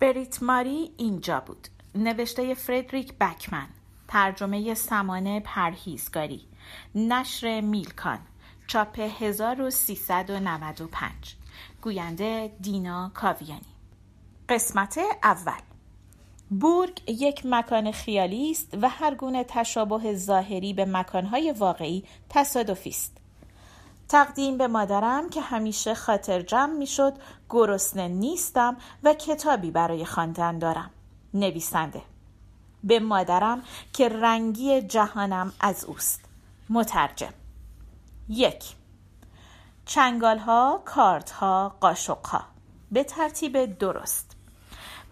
بریت ماری اینجا بود. نوشته فردریک بکمن. ترجمه سمانه پرهیزگاری. نشر میلکان. چاپ 1395 گوینده دینا کاویانی. قسمت اول. بورگ یک مکان خیالی است و هر گونه تشابه ظاهری به مکانهای واقعی تصادفی است. تقدیم به مادرم که همیشه خاطر جمع می‌شد گرسنه نیستم و کتابی برای خواندن دارم. نویسنده. به مادرم که رنگی جهانم از اوست. مترجم. یک. چنگال ها، کارت ها، قاشق ها به ترتیب درست.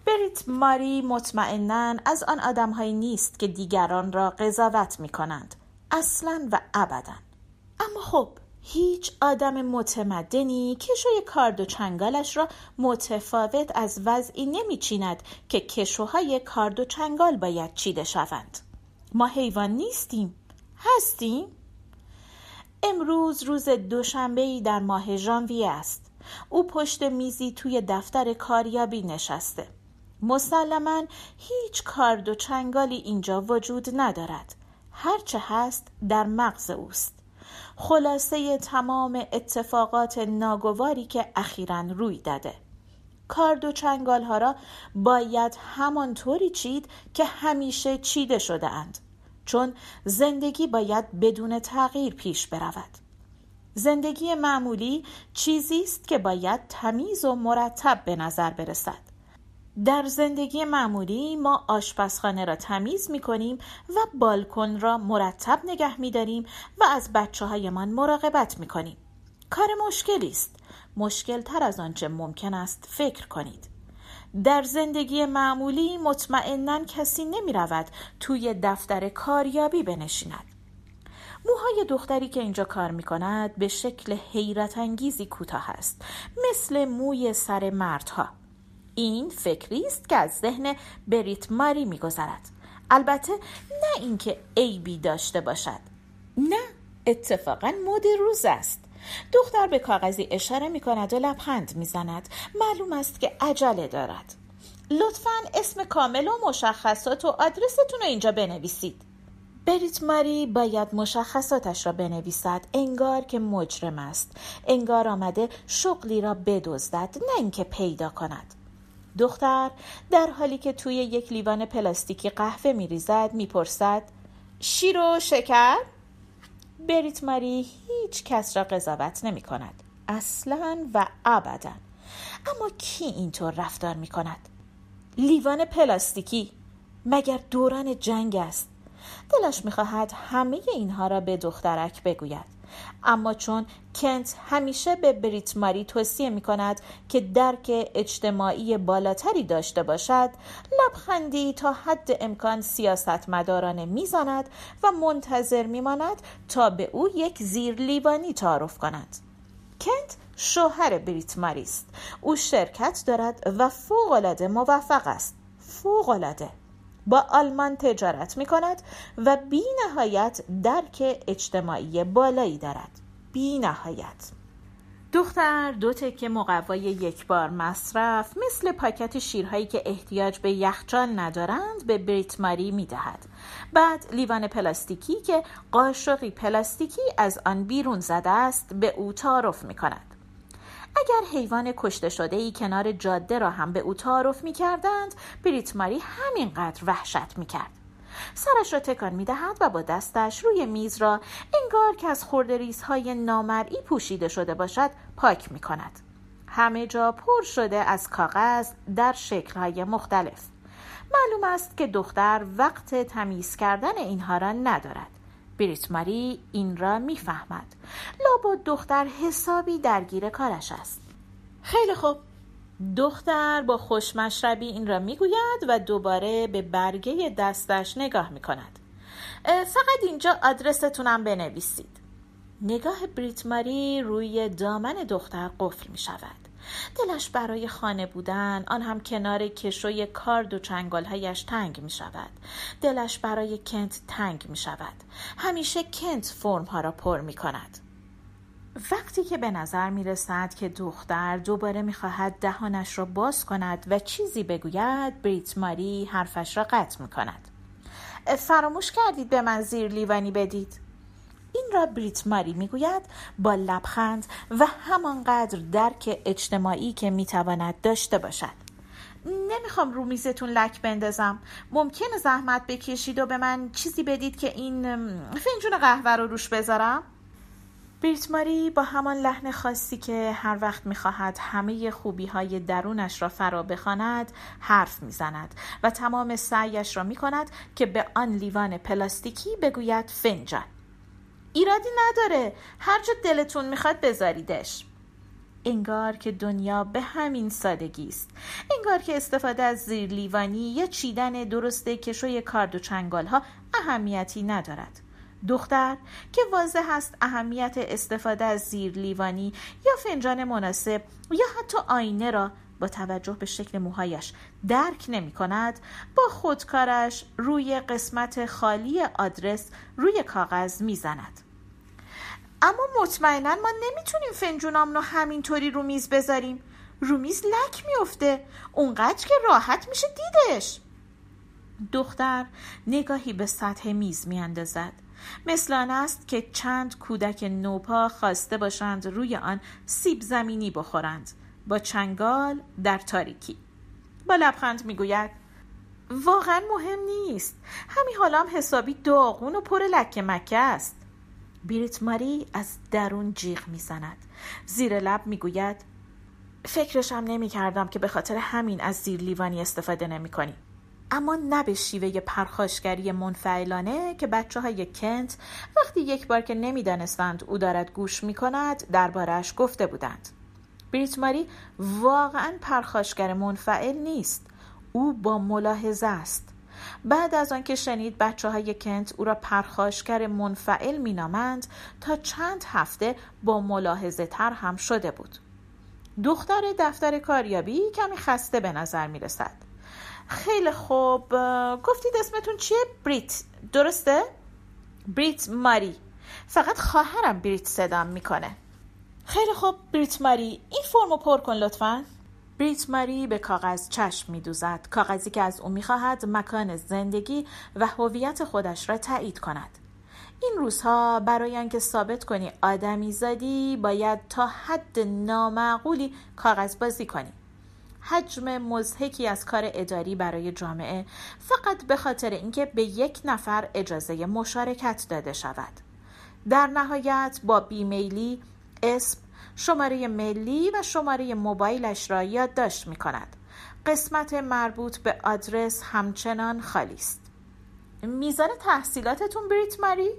بریت ماری مطمئنا از آن آدمهایی نیست که دیگران را قضاوت می کنند اصلا و ابدا. اما خب هیچ آدم متمدنی کشوی کارد و چنگالش را متفاوت از وضعی نمیچیند که کشوهای کارد و چنگال باید چیده شوند. ما حیوان نیستیم. هستیم. امروز روز دوشنبه در ماه ژانویه است. او پشت میزی توی دفتر کاریابی نشسته. مسلما هیچ کارد و چنگالی اینجا وجود ندارد. هرچه هست در مغز اوست. خلاصه تمام اتفاقات ناگواری که اخیرا روی داده. کارد و چنگال ها را باید همانطوری چید که همیشه چیده شده اند چون زندگی باید بدون تغییر پیش برود. زندگی معمولی چیزی است که باید تمیز و مرتب به نظر برسد. در زندگی معمولی ما آشپزخانه را تمیز می کنیم و بالکن را مرتب نگه می داریم و از بچه هایمان مراقبت می کنیم. کار مشکلی است. مشکل تر از آنچه ممکن است فکر کنید. در زندگی معمولی مطمئنا کسی نمی رود توی دفتر کاریابی بنشیند. موهای دختری که اینجا کار می کند به شکل حیرت انگیزی کوتاه است مثل موی سر مردها این فکری است که از ذهن بریت ماری میگذرد البته نه اینکه عیبی داشته باشد نه اتفاقا مد روز است دختر به کاغذی اشاره می کند و لبخند می زند. معلوم است که عجله دارد. لطفا اسم کامل و مشخصات و آدرستون رو اینجا بنویسید. بریت ماری باید مشخصاتش را بنویسد انگار که مجرم است. انگار آمده شغلی را بدزدد نه اینکه پیدا کند. دختر در حالی که توی یک لیوان پلاستیکی قهوه میریزد می‌پرسد شیر و شکر؟ بریت ماری هیچ کس را قضاوت نمی کند اصلا و ابدا. اما کی اینطور رفتار می کند لیوان پلاستیکی مگر دوران جنگ است؟ دلش می‌خواهد همه اینها را به دخترک بگوید. اما چون کنت همیشه به بریت ماری توصیه می کند که درک اجتماعی بالاتری داشته باشد لبخندی تا حد امکان سیاست مدارانه می‌زند و منتظر میماند تا به او یک زیر لیوانی تعارف کند. کنت شوهر بریت ماری است. او شرکت دارد و فوقالعاده موفق است. فوقالعاده. با آلمان تجارت می کند و بی نهایت درک اجتماعی بالایی دارد بی نهایت دختر دو تکه مقوای یک بار مصرف مثل پاکت شیرهایی که احتیاج به یخچال ندارند به بریت ماری می دهد. بعد لیوان پلاستیکی که قاشقی پلاستیکی از آن بیرون زده است به او تعارف می کند. اگر حیوان کشته شده ای کنار جاده را هم به او تعارف می کردند بریت ماری همینقدر وحشت می کرد. سرش را تکان می دهد و با دستش روی میز را انگار که از خورده های نامرئی پوشیده شده باشد پاک می کند. همه جا پر شده از کاغذ در های مختلف. معلوم است که دختر وقت تمیز کردن اینها را ندارد. بریت ماری این را می‌فهمد. لابد دختر حسابی درگیر کارش است. خیلی خوب. دختر با خوشمشربی این را می‌گوید و دوباره به برگه دستش نگاه می‌کند. فقط اینجا آدرستونم بنویسید. نگاه بریت ماری روی دامن دختر قفل می شود دلش برای خانه بودن آن هم کنار کشوی کارد و چنگالهایش تنگ می شود. دلش برای کنت تنگ می شود. همیشه کنت فرم ها را پر می کند. وقتی که به نظر می رسد که دختر دوباره می خواهد دهانش را باز کند و چیزی بگوید بریت ماری حرفش را قطع می کند. فراموش کردید به من زیر لیوانی بدید. این را بریت ماری می‌گوید با لبخند و همانقدر درک اجتماعی که می‌تواند داشته باشد. نمی‌خوام رو میزتون لک بندازم. ممکن زحمت بکشید و به من چیزی بدید که این فنجون قهوه رو روش بذارم؟ بریت ماری با همان لحن خاصی که هر وقت می‌خواهد همه خوبی های درونش را فرا بخواند حرف می‌زند و تمام سعیش را می‌کند که به آن لیوان پلاستیکی بگوید فنجان. ایرادی نداره. هر جا دلتون می‌خواد بذاریدش. انگار که دنیا به همین سادگی است. انگار که استفاده از زیر لیوانی یا چیدن درسته کشوی کارد و چنگال ها اهمیتی ندارد. دختر که واضح است اهمیت استفاده از زیر لیوانی یا فنجان مناسب یا حتی آینه را با توجه به شکل موهایش درک نمی کند با خودکارش روی قسمت خالی آدرس روی کاغذ می زند. اما مطمئنا ما نمی‌تونیم فنجونام رو همینطوری رو میز بذاریم. رو میز لک میفته اونقدر که راحت میشه دیدش. دختر نگاهی به سطح میز میاندازد. مثل آن است که چند کودک نوپا خواسته باشند روی آن سیب زمینی بخورند. با چنگال در تاریکی با لبخند می‌گوید واقعا مهم نیست همین حالا هم حسابی داغون و پر لکه مکه است بیریت ماری از درون جیغ می‌زند زیر لب می‌گوید فکرشم نمی کردم که به خاطر همین از زیر لیوانی استفاده نمی کنی. اما نه به شیوه پرخاشگری منفعلانه که بچه های کنت وقتی یک بار که نمی‌دانستند او دارد گوش می کند گفته بودند. بریت ماری واقعا پرخاشگر منفعل نیست. او با ملاحظه است. بعد از آنکه شنید بچه های کنت او را پرخاشگر منفعل مینامند تا چند هفته با ملاحظه تر هم شده بود. دختر دفتر کاریابی کمی خسته به نظر می رسد. خیلی خوب گفتید اسمتون چیه؟ بریت درسته؟ بریت ماری فقط خواهرم بریت صدام می‌کنه خیلی خوب بریت ماری. این فرمو پر کن لطفا. بریت ماری به کاغذ چشم میدوزد. کاغذی که از او می‌خواهد مکان زندگی و هویت خودش را تایید کند. این روزها برای آنکه ثابت کنی آدمی زادی باید تا حد نامعقولی کاغذ بازی کنی. حجم مزهکی از کار اداری برای جامعه فقط به خاطر اینکه به یک نفر اجازه مشارکت داده شود. در نهایت با بیمیلی اسم شماره ملی و شماره موبایلش را یادداشت می کند. قسمت مربوط به آدرس همچنان خالی است. میزان تحصیلاتتون بریت ماری؟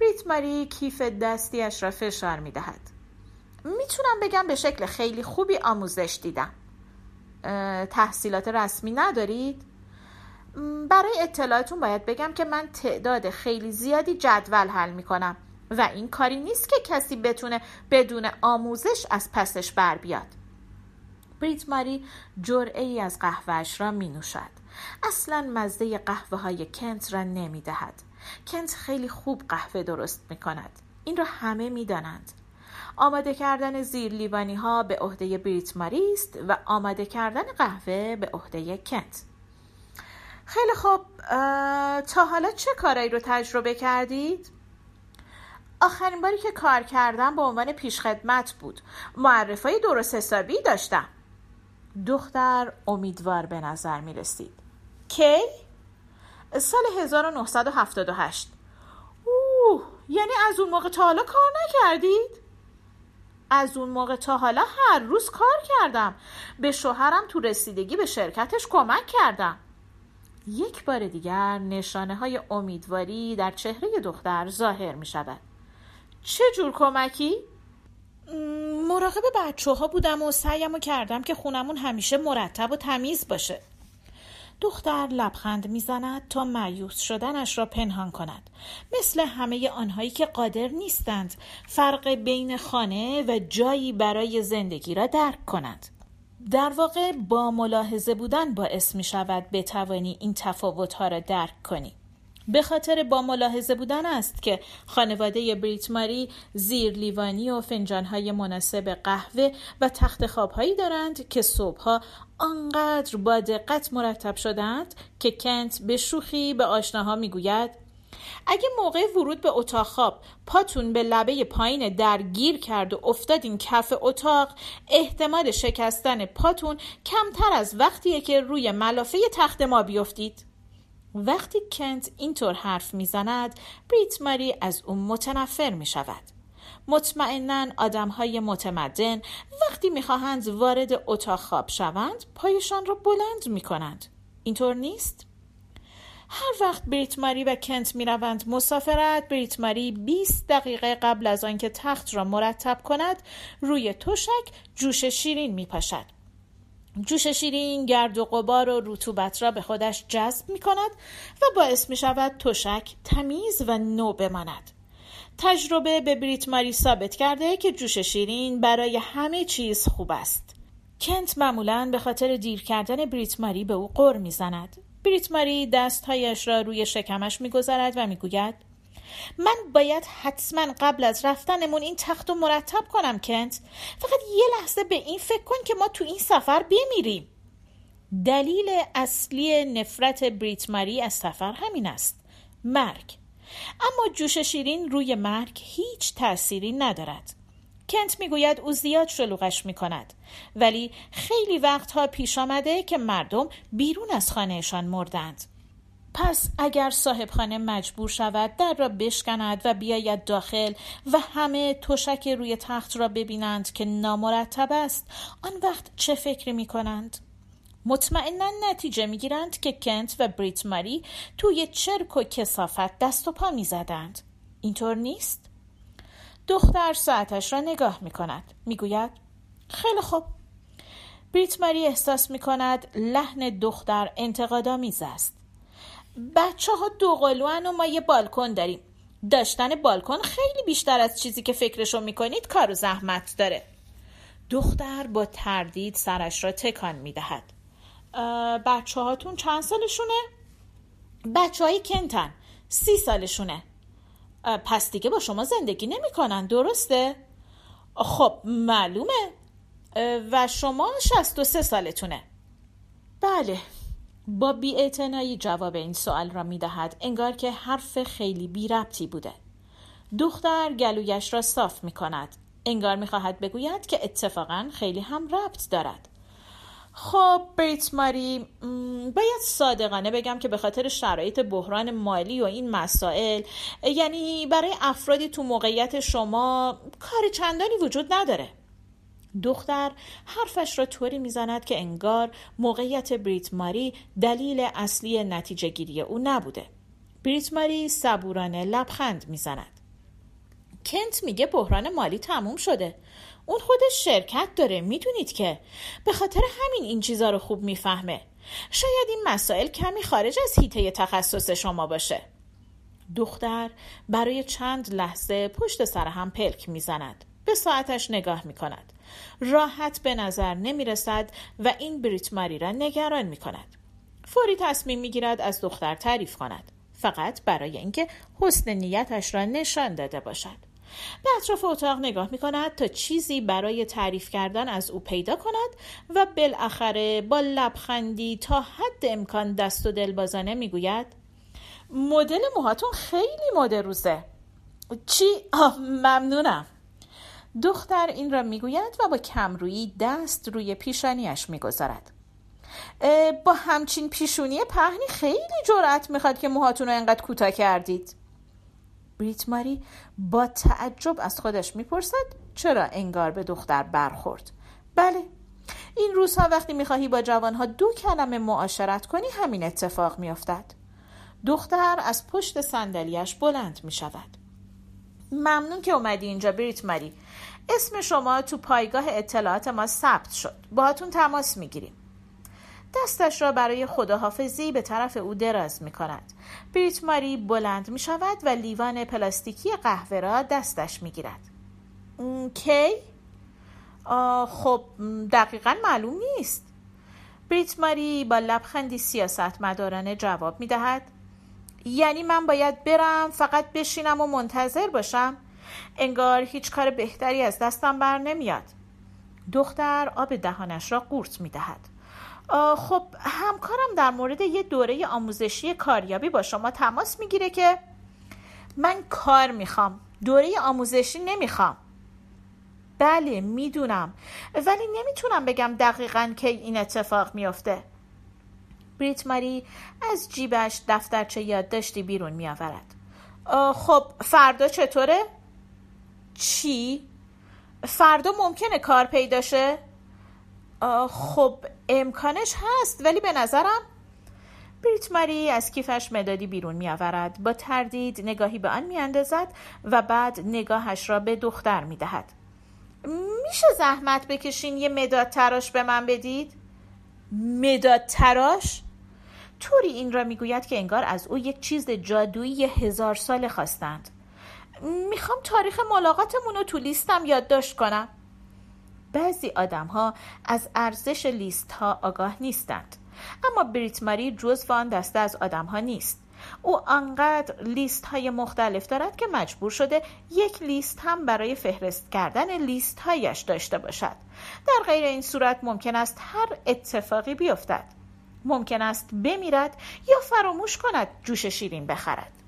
بریت ماری کیف دستیش را فشار می دهد. می‌تونم بگم به شکل خیلی خوبی آموزش دیدم. تحصیلات رسمی ندارید؟ برای اطلاعتون باید بگم که من تعداد خیلی زیادی جدول حل می کنم و این کاری نیست که کسی بتونه بدون آموزش از پسش بر بیاد. بریت ماری جرعه ای از قهوهش را می نوشد. اصلا مزه قهوه های کنت را نمی دهد. کنت خیلی خوب قهوه درست می کند. این را همه می دانند. آماده کردن زیر لیوانی ها به عهده بریت ماری است و آماده کردن قهوه به عهده کنت. خیلی خوب. تا حالا چه کارایی رو تجربه کردید؟ آخرین باری که کار کردم به عنوان پیشخدمت بود. معرفای درست حسابی داشتم. دختر امیدوار به نظر می رسید. کی؟ سال 1978 اوه یعنی از اون موقع تا حالا کار نکردید؟ از اون موقع تا حالا هر روز کار کردم. به شوهرم تو رسیدگی به شرکتش کمک کردم. یک بار دیگر نشانه های امیدواری در چهره دختر ظاهر می شود چه جور کمکی؟ مراقب بچه ها بودم و سعیم کردم که خونمون همیشه مرتب و تمیز باشه. دختر لبخند می‌زند تا معیوس شدنش را پنهان کند. مثل همه آنهایی که قادر نیستند فرق بین خانه و جایی برای زندگی را درک کنند. در واقع با ملاحظه بودن باعث می شود بتوانی این تفاوت ها را درک کنی. به خاطر با ملاحظه بودن است که خانواده بریت ماری زیر لیوانی و فنجانهای مناسب قهوه و تخت خوابهایی دارند که صبحها آنقدر با دقت مرتب شدند که کنت به شوخی به آشناها می‌گوید اگه موقع ورود به اتاق خواب پاتون به لبه پایین در گیر کرد و افتادین کف اتاق احتمال شکستن پاتون کمتر از وقتیه که روی ملافه تخت ما بیفتید. وقتی کنت اینطور حرف می‌زند بریت ماری از او متنفر می شود. مطمئنا آدم های متمدن وقتی می‌خواهند وارد اتاق خواب شوند پایشان را بلند می کنند. اینطور نیست؟ هر وقت بریت ماری و کنت می روند مسافرت بریت ماری 20 دقیقه قبل از آنکه تخت را مرتب کند روی تشک جوش شیرین می پاشد. جوش شیرین گرد و قبار و رطوبت را به خودش جذب می کند و باعث می شود تشک تمیز و نو بماند. تجربه به بریت ماری ثابت کرده که جوش شیرین برای همه چیز خوب است. کنت معمولا به خاطر دیر کردن بریت ماری به او قر می‌زند. بریت ماری دستهایش را روی شکمش می‌گذارد و می‌گوید من باید حتما قبل از رفتنمون این تخت رو مرتب کنم کنت. فقط یه لحظه به این فکر کن که ما تو این سفر بمیریم. دلیل اصلی نفرت بریت ماری از سفر همین است. مرگ. اما جوش شیرین روی مرگ هیچ تأثیری ندارد. کنت می‌گوید او زیاد شلوغش می‌کند. ولی خیلی وقتها پیش آمده که مردم بیرون از خانهشان مردند. پس اگر صاحب خانه مجبور شود در را بشکند و بیاید داخل و همه تشک روی تخت را ببینند که نامرتب است آن وقت چه فکری می کنند؟ مطمئنا نتیجه می گیرند که کنت و بریت ماری توی چرک و کسافت دست و پا می زدند. اینطور نیست؟ دختر ساعتش را نگاه می کند. می گوید خیلی خوب. بریت ماری احساس می کند لحن دختر انتقادآمیز است. بچه ها دو قلوان و ما یه بالکن داریم. داشتن بالکن خیلی بیشتر از چیزی که فکرشو می‌کنید کار و زحمت داره. دختر با تردید سرش را تکان می‌دهد. بچه هاتون چند سالشونه؟ بچه های کنتن سی سالشونه. پس دیگه با شما زندگی نمی‌کنن درسته؟ خب معلومه. و شما شست و سه سالتونه. بله. با بیاعتنایی جواب این سوال را می دهد انگار که حرف خیلی بی ربطی بوده. دختر گلویش را صاف می کند انگار می خواهد بگوید که اتفاقا خیلی هم ربط دارد. خب بریت ماری باید صادقانه بگم که به خاطر شرایط بحران مالی و این مسائل یعنی برای افرادی تو موقعیت شما کار چندانی وجود نداره. دختر حرفش را طوری می‌زند که انگار موقعیت بریت ماری دلیل اصلی نتیجه گیری او نبوده. بریت ماری صبورانه لبخند می‌زند. کنت میگه بحران مالی تموم شده. اون خودش شرکت داره می‌دونید که به خاطر همین این چیزا رو خوب می‌فهمه. شاید این مسائل کمی خارج از حیطه تخصص شما باشه. دختر برای چند لحظه پشت سر هم پلک می‌زند. به ساعتش نگاه می کند. راحت به نظر نمی رسد و این بریت ماری را نگران می کند. فوری تصمیم می گیرد از دختر تعریف کند. فقط برای اینکه حسن نیتش را نشان داده باشد. به اطراف اتاق نگاه می کند تا چیزی برای تعریف کردن از او پیدا کند و بالاخره با لبخندی تا حد امکان دست و دلبازانه می گوید مدل موهاتون خیلی مد روزه چی؟ ممنونم دختر این را می‌گوید و با کمرویی دست روی پیشانیش می‌گذارد. با همچین پیشونی پهنی خیلی جرأت می‌خواد که موهاتون رو انقدر کوتاه کردید. بریت ماری با تعجب از خودش می‌پرسد چرا انگار به دختر برخورد. بله این روزها وقتی می‌خواهی با جوانها دو کلمه معاشرت کنی همین اتفاق میافتد. دختر از پشت صندلیاش بلند می‌شود. ممنون که اومدی اینجا بریت ماری. اسم شما تو پایگاه اطلاعات ما ثبت شد باهاتون تماس می‌گیریم دستش را برای خداحافظی به طرف او دراز می کند. بریت ماری بلند می شود و لیوان پلاستیکی قهوه را دستش می گیرد. کی؟ خب دقیقا معلوم نیست. بریت ماری با لبخندی سیاست مدارانه جواب می دهد. یعنی من باید برم فقط بشینم و منتظر باشم انگار هیچ کار بهتری از دستم بر نمیاد. دختر آب دهانش را قورت می دهد خب همکارم در مورد یه دوره آموزشی کاریابی با شما تماس می‌گیره که من کار می‌خوام دوره آموزشی نمی‌خوام. بله می‌دونم ولی نمی‌تونم بگم دقیقا کی این اتفاق میافته. بریت ماری از جیبش دفترچه یادداشتی بیرون میآورد. خب فردا چطوره؟ چی؟ فردا ممکنه کار پیدا شه؟ خب امکانش هست ولی به نظرم بریت ماری از کیفش مدادی بیرون می آورد. با تردید نگاهی به آن می اندازد و بعد نگاهش را به دختر می دهد. میشه زحمت بکشین یه مداد تراش به من بدید؟ مداد تراش؟ طوری این را می‌گوید که انگار از او یک چیز جادویی هزار ساله خواستند می‌خوام تاریخ ملاقاتمون رو تو لیستم یادداشت کنم. بعضی آدم ها از ارزش لیست ها آگاه نیستند. اما بریت ماری جز آن دسته از آدم ها نیست. او انقدر لیست های مختلف دارد که مجبور شده یک لیست هم برای فهرست کردن لیست هایش داشته باشد. در غیر این صورت ممکن است هر اتفاقی بیفتد. ممکن است بمیرد یا فراموش کند جوش شیرین بخرد.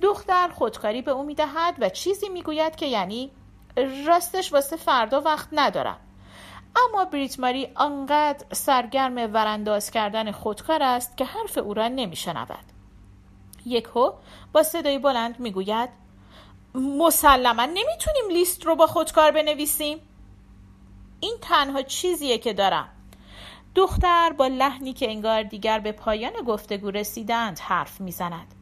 دختر خودکاری به او می‌دهد و چیزی می‌گوید که یعنی راستش واسه فردا وقت ندارم. اما بریت ماری آنقدر سرگرم ورانداز کردن خودکار است که حرف او را نمیشنود. یکو با صدای بلند می‌گوید مسلما نمی‌تونیم لیست رو با خودکار بنویسیم. این تنها چیزیه که دارم. دختر با لحنی که انگار دیگر به پایان گفتگو رسیدند حرف می‌زند.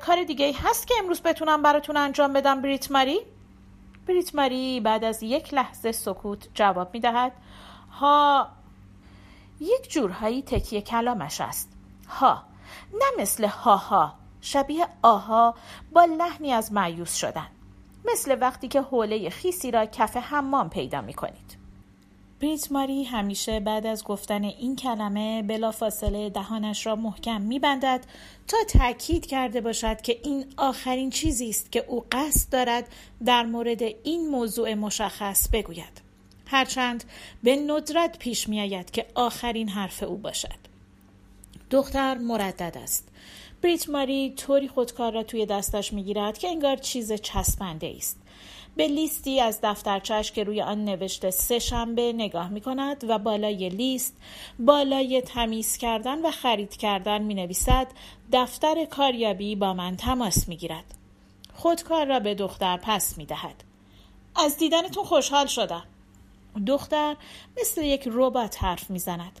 کار دیگه هست که امروز بتونم براتون انجام بدم بریت ماری؟ بریت ماری بعد از یک لحظه سکوت جواب می‌دهد. ها یک جورهایی تکیه کلامش است. ها نه مثل هاها شبیه آها با لحنی از معیوس شدن. مثل وقتی که حوله خیسی را کف حمام پیدا می کنید بریت ماری همیشه بعد از گفتن این کلمه بلافاصله دهانش را محکم میبندد تا تاکید کرده باشد که این آخرین چیزی است که او قصد دارد در مورد این موضوع مشخص بگوید. هرچند به ندرت پیش میآید که آخرین حرف او باشد. دختر مردد است. بریت ماری طوری خودکار را توی دستش می‌گیرد که انگار چیز چسبنده است. به لیستی از دفترچش که روی آن نوشته سه شنبه نگاه می کند و بالای لیست بالای تمیز کردن و خرید کردن می نویسد دفتر کاریابی با من تماس می گیرد. خودکار را به دختر پس می دهد. از دیدنتون خوشحال شدم. دختر مثل یک ربات حرف می زند.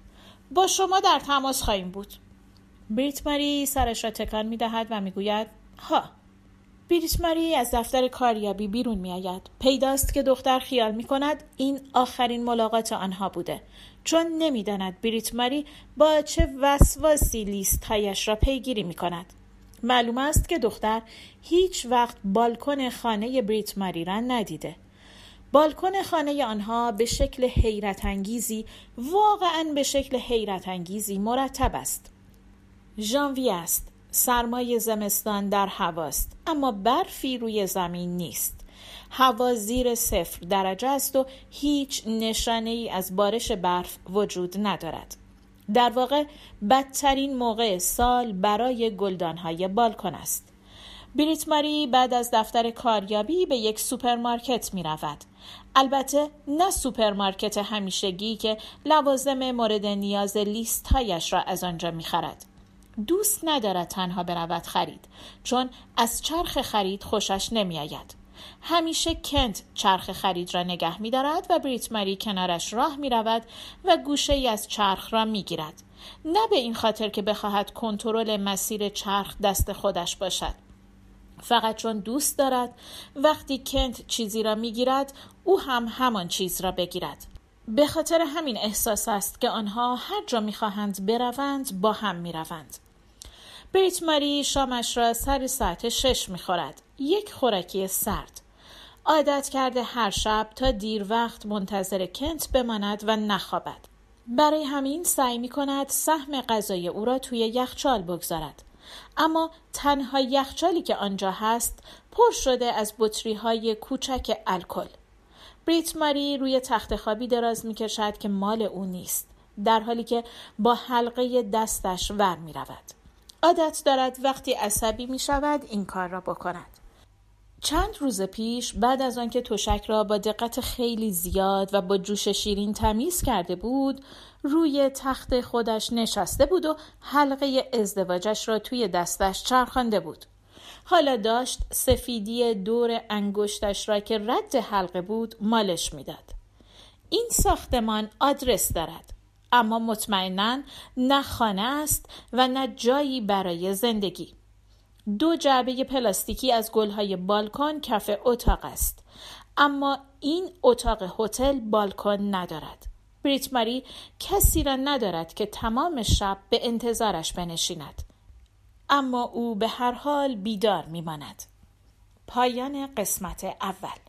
با شما در تماس خواهیم بود. بریت ماری سرش را تکان می دهد و می گوید ها بریت ماری از دفتر کاریابی بیرون می آید. پیداست که دختر خیال می کند این آخرین ملاقات آنها بوده چون نمی‌داند بریت ماری با چه وسواسی لیست هایش را پیگیری می کند. معلوم است که دختر هیچ وقت بالکن خانه بریت ماری را ندیده. بالکن خانه آنها به شکل حیرت انگیزی واقعا به شکل حیرت انگیزی مرتب است. ژانویه است. سرمای زمستان در هواست اما برفی روی زمین نیست هوا زیر صفر درجه است و هیچ نشانه ای از بارش برف وجود ندارد در واقع بدترین موقع سال برای گلدانهای بالکن است بریت ماری بعد از دفتر کاریابی به یک سوپرمارکت می رود. البته نه سوپرمارکت همیشگی که لوازم مورد نیاز لیست هایش را از آنجا می خرد. دوست ندارد تنها برود خرید چون از چرخ خرید خوشش نمیآید همیشه کنت چرخ خرید را نگه می دارد و بریت ماری کنارش راه می رود و گوشه ای از چرخ را می گیرد. نه به این خاطر که بخواهد کنترل مسیر چرخ دست خودش باشد. فقط چون دوست دارد وقتی کنت چیزی را می گیرد او هم همان چیز را بگیرد. به خاطر همین احساس است که آنها هر جا می خواهند بروند با هم می روند. بریت ماری شامش را سر ساعت شش می‌خورد. یک خوراکی سرد. عادت کرده هر شب تا دیر وقت منتظر کنت بماند و نخوابد. برای همین سعی می کند سهم غذای او را توی یخچال بگذارد. اما تنها یخچالی که آنجا هست پر شده از بطری های کوچک الکل. بریت ماری روی تخت خوابی دراز می کشد که مال او نیست در حالی که با حلقه دستش ور می رود. عادت دارد وقتی عصبی می شود این کار را بکند. چند روز پیش بعد از آنکه تشک را با دقت خیلی زیاد و با جوش شیرین تمیز کرده بود روی تخت خودش نشسته بود و حلقه ازدواجش را توی دستش چرخانده بود. حالا داشت سفیدی دور انگشتش را که رد حلقه بود مالش می‌داد. این ساختمان آدرس دارد. اما مطمئنا نه خانه است و نه جایی برای زندگی. دو جعبه پلاستیکی از گلهای بالکن کف اتاق است. اما این اتاق هتل بالکن ندارد. بریت ماری کسی را ندارد که تمام شب به انتظارش بنشیند. اما او به هر حال بیدار میماند. پایان قسمت اول.